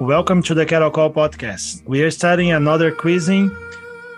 Welcome to the Cattle Call podcast. We are starting another quizzing.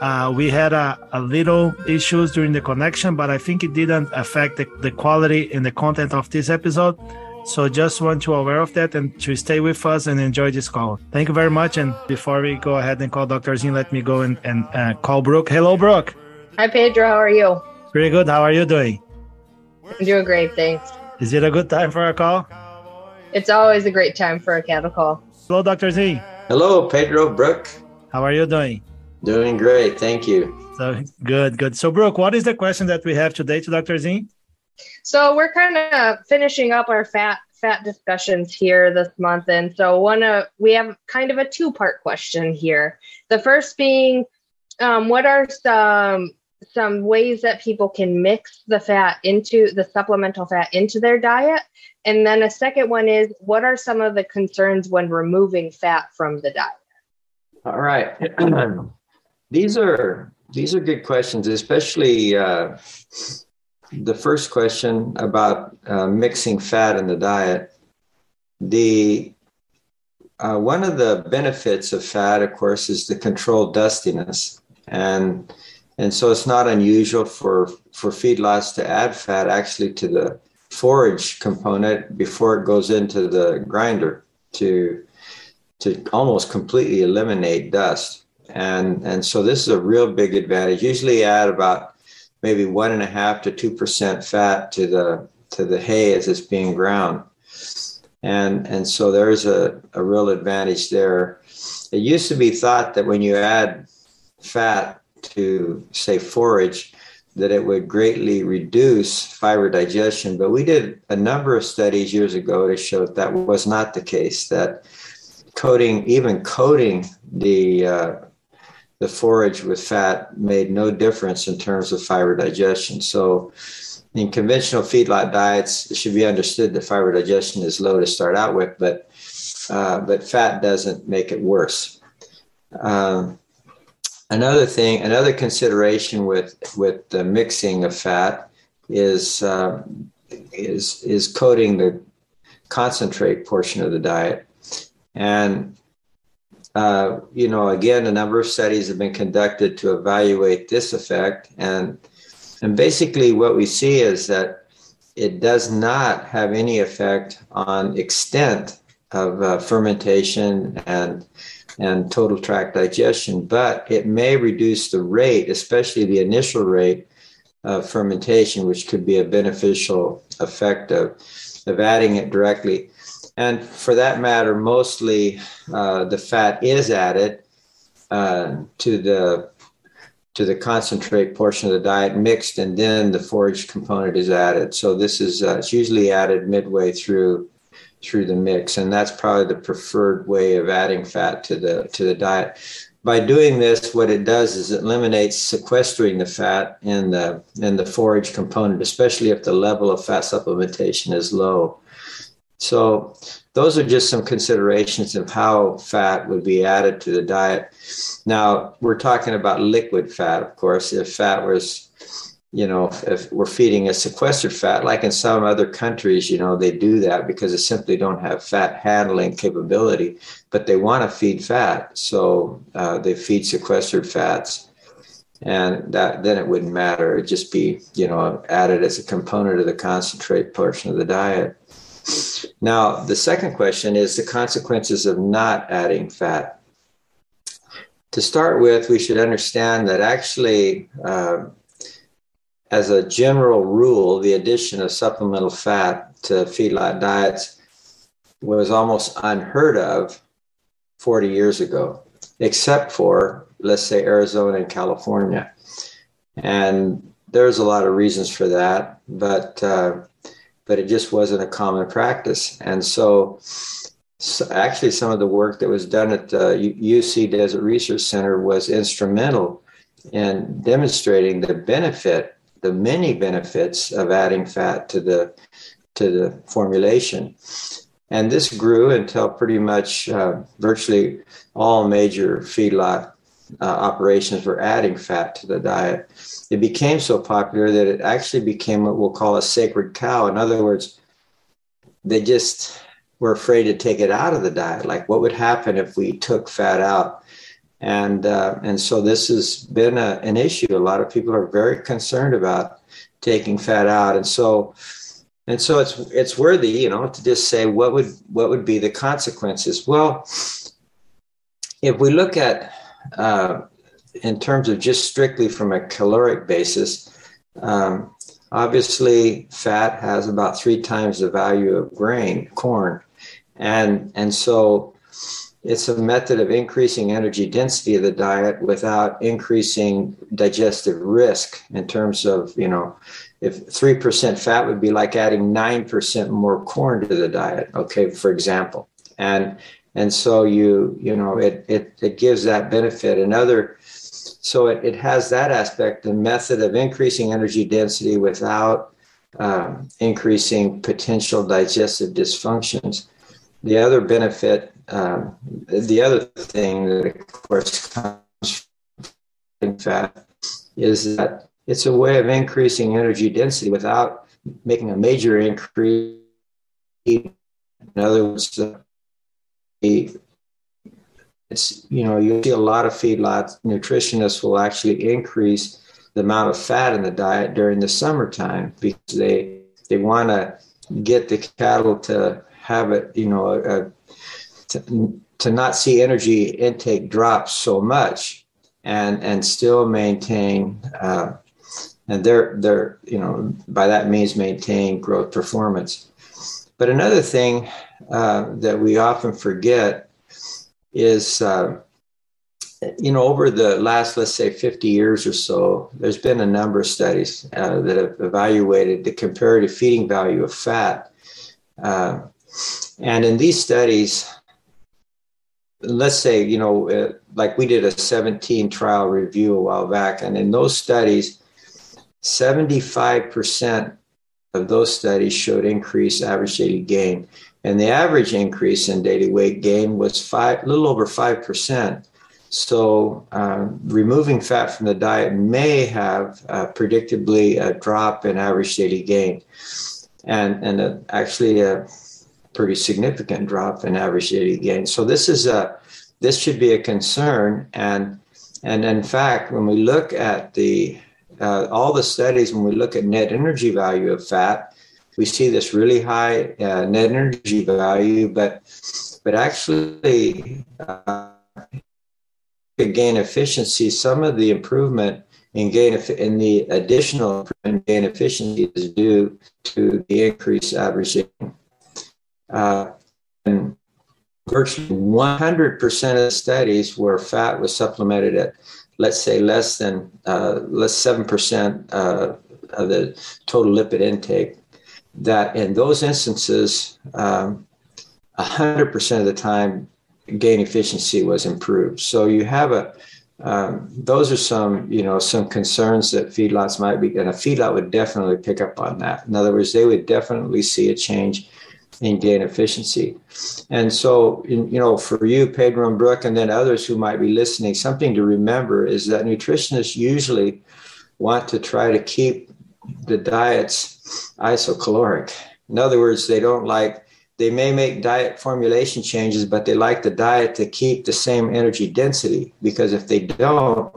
Uh, we had a, a, little issues during the connection, but I think it didn't affect the, the quality and the content of this episode. So just want you aware of that and to stay with us and enjoy this call. Thank you very much. And before we go ahead and call Dr. Zinn, let me go and, and uh, call Brooke. Hello, Brooke. Hi, Pedro. How are you? Pretty good. How are you doing? I'm doing great. Thanks. Is it a good time for a call? It's always a great time for a cattle call. Hello, Dr. Z. Hello, Pedro Brooke. How are you doing? Doing great. Thank you. So good, good. So, Brooke, what is the question that we have today to Dr. Z? So we're kind of finishing up our fat fat discussions here this month, and so one of we have kind of a two part question here. The first being, um, what are some some ways that people can mix the fat into the supplemental fat into their diet and then a second one is what are some of the concerns when removing fat from the diet? All right. these are these are good questions, especially uh, the first question about uh, mixing fat in the diet. The uh, one of the benefits of fat, of course, is the controlled dustiness, and and so it's not unusual for for feedlots to add fat actually to the forage component before it goes into the grinder to to almost completely eliminate dust. And and so this is a real big advantage. Usually add about maybe one and a half to two percent fat to the to the hay as it's being ground. And and so there's a, a real advantage there. It used to be thought that when you add fat to say forage, that it would greatly reduce fiber digestion. But we did a number of studies years ago to show that, that was not the case. That coating, even coating the uh, the forage with fat, made no difference in terms of fiber digestion. So, in conventional feedlot diets, it should be understood that fiber digestion is low to start out with, but uh, but fat doesn't make it worse. Um, Another thing, another consideration with with the mixing of fat is uh, is is coating the concentrate portion of the diet, and uh, you know again a number of studies have been conducted to evaluate this effect, and and basically what we see is that it does not have any effect on extent of uh, fermentation and and total tract digestion, but it may reduce the rate, especially the initial rate of fermentation, which could be a beneficial effect of, of adding it directly. And for that matter, mostly uh, the fat is added uh, to the to the concentrate portion of the diet mixed, and then the forage component is added. So this is uh, it's usually added midway through through the mix, and that's probably the preferred way of adding fat to the to the diet. By doing this, what it does is it eliminates sequestering the fat in the in the forage component, especially if the level of fat supplementation is low. So those are just some considerations of how fat would be added to the diet. Now we're talking about liquid fat, of course. If fat was you know, if we're feeding a sequestered fat, like in some other countries, you know, they do that because they simply don't have fat handling capability, but they want to feed fat. So uh, they feed sequestered fats. And that then it wouldn't matter. It'd just be, you know, added as a component of the concentrate portion of the diet. Now, the second question is the consequences of not adding fat. To start with, we should understand that actually uh, as a general rule, the addition of supplemental fat to feedlot diets was almost unheard of 40 years ago, except for, let's say, Arizona and California. And there's a lot of reasons for that, but uh, but it just wasn't a common practice. And so, so, actually, some of the work that was done at the UC Desert Research Center was instrumental in demonstrating the benefit the many benefits of adding fat to the to the formulation. And this grew until pretty much uh, virtually all major feedlot uh, operations were adding fat to the diet. It became so popular that it actually became what we'll call a sacred cow. In other words, they just we're afraid to take it out of the diet. Like, what would happen if we took fat out? And uh, and so this has been a, an issue. A lot of people are very concerned about taking fat out, and so and so it's it's worthy, you know, to just say what would what would be the consequences. Well, if we look at uh, in terms of just strictly from a caloric basis, um, obviously fat has about three times the value of grain, corn, and and so it's a method of increasing energy density of the diet without increasing digestive risk in terms of you know if 3% fat would be like adding 9% more corn to the diet okay for example. And and so you you know it it, it gives that benefit. Another so it, it has that aspect the method of increasing energy density without um, increasing potential digestive dysfunctions. The other benefit, um, the other thing that of course comes from fat is that it's a way of increasing energy density without making a major increase. In other words, it's you know you see a lot of feedlot nutritionists will actually increase the amount of fat in the diet during the summertime because they they want to get the cattle to have it, you know, uh, to, to not see energy intake drop so much and and still maintain uh, and they're they're you know by that means maintain growth performance. But another thing uh, that we often forget is uh, you know over the last let's say 50 years or so there's been a number of studies uh, that have evaluated the comparative feeding value of fat. Uh, and in these studies, let's say, you know, uh, like we did a 17 trial review a while back, and in those studies, 75% of those studies showed increased average daily gain. And the average increase in daily weight gain was five, a little over 5%. So, um, removing fat from the diet may have uh, predictably a drop in average daily gain. And, and uh, actually, uh, pretty significant drop in average daily gain. So this is a this should be a concern, and and in fact, when we look at the uh, all the studies, when we look at net energy value of fat, we see this really high uh, net energy value, but but actually, uh, gain efficiency. Some of the improvement in gain in the additional gain efficiency is due to the increased average gain. Uh, and virtually 100% of studies where fat was supplemented at, let's say, less than uh, less 7% uh, of the total lipid intake, that in those instances, um, 100% of the time, gain efficiency was improved. So you have a um, those are some, you know, some concerns that feedlots might be, and a feedlot would definitely pick up on that. In other words, they would definitely see a change in gain efficiency. And so, you know, for you, Pedro and Brooke, and then others who might be listening, something to remember is that nutritionists usually want to try to keep the diets isocaloric. In other words, they don't like, they may make diet formulation changes, but they like the diet to keep the same energy density because if they don't,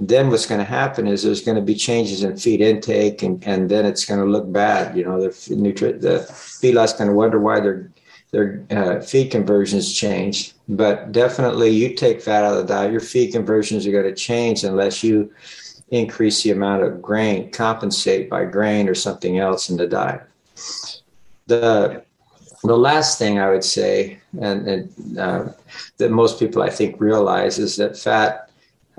then what's going to happen is there's going to be changes in feed intake and, and then it's going to look bad. You know, the, nutri- the feedlot's going to wonder why their, their uh, feed conversions change. But definitely you take fat out of the diet, your feed conversions are going to change unless you increase the amount of grain, compensate by grain or something else in the diet. The the last thing I would say, and, and uh, that most people I think realize, is that fat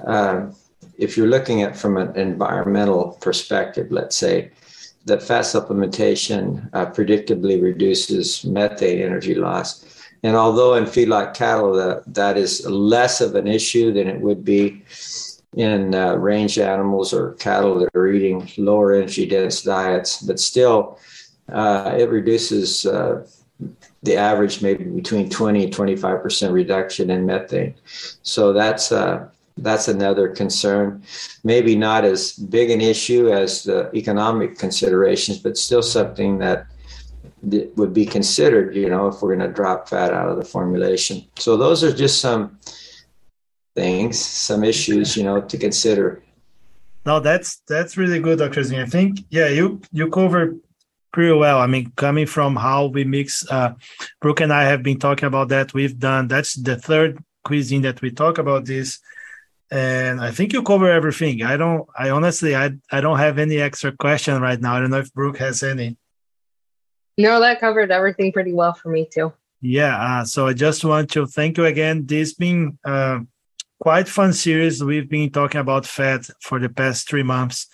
um, if you're looking at from an environmental perspective, let's say, that fat supplementation uh, predictably reduces methane energy loss. And although in feedlot cattle that, that is less of an issue than it would be in uh, range animals or cattle that are eating lower energy dense diets, but still uh, it reduces uh, the average maybe between 20 and 25% reduction in methane. So that's uh, that's another concern. Maybe not as big an issue as the economic considerations, but still something that would be considered, you know, if we're going to drop fat out of the formulation. So those are just some things, some issues, you know, to consider. No, that's that's really good, Dr. Zinn. I think, yeah, you you cover pretty well. I mean, coming from how we mix, uh, Brooke and I have been talking about that. We've done that's the third cuisine that we talk about this, and I think you cover everything. I don't, I honestly, I I don't have any extra question right now. I don't know if Brooke has any. No, that covered everything pretty well for me too. Yeah. Uh, so I just want to thank you again. This being uh, quite fun series. We've been talking about fat for the past three months,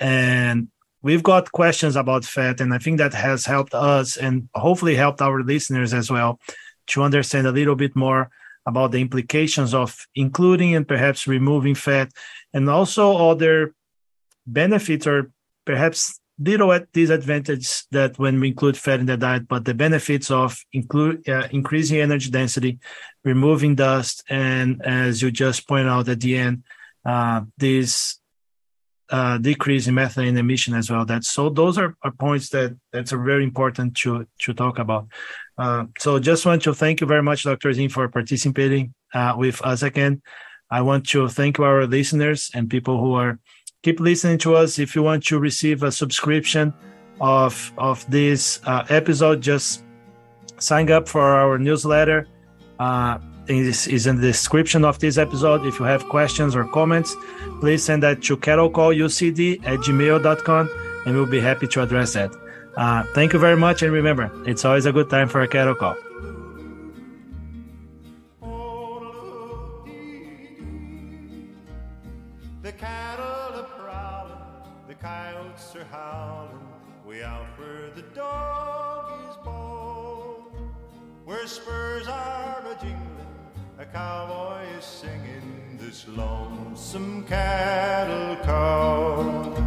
and we've got questions about fat, and I think that has helped us and hopefully helped our listeners as well to understand a little bit more about the implications of including and perhaps removing fat, and also other benefits or perhaps little at disadvantage that when we include fat in the diet, but the benefits of include uh, increasing energy density, removing dust, and as you just point out at the end, uh, this uh, decrease in methane emission as well. That so those are, are points that that's very important to to talk about. Uh, so just want to thank you very much, Dr. Zinn, for participating uh, with us again. I want to thank our listeners and people who are keep listening to us. If you want to receive a subscription of of this uh, episode, just sign up for our newsletter. Is, is in the description of this episode. If you have questions or comments, please send that to cattlecallucd at gmail.com and we'll be happy to address that. Uh, thank you very much. And remember, it's always a good time for a cattle call. spurs are cowboy is singing this lonesome cattle call.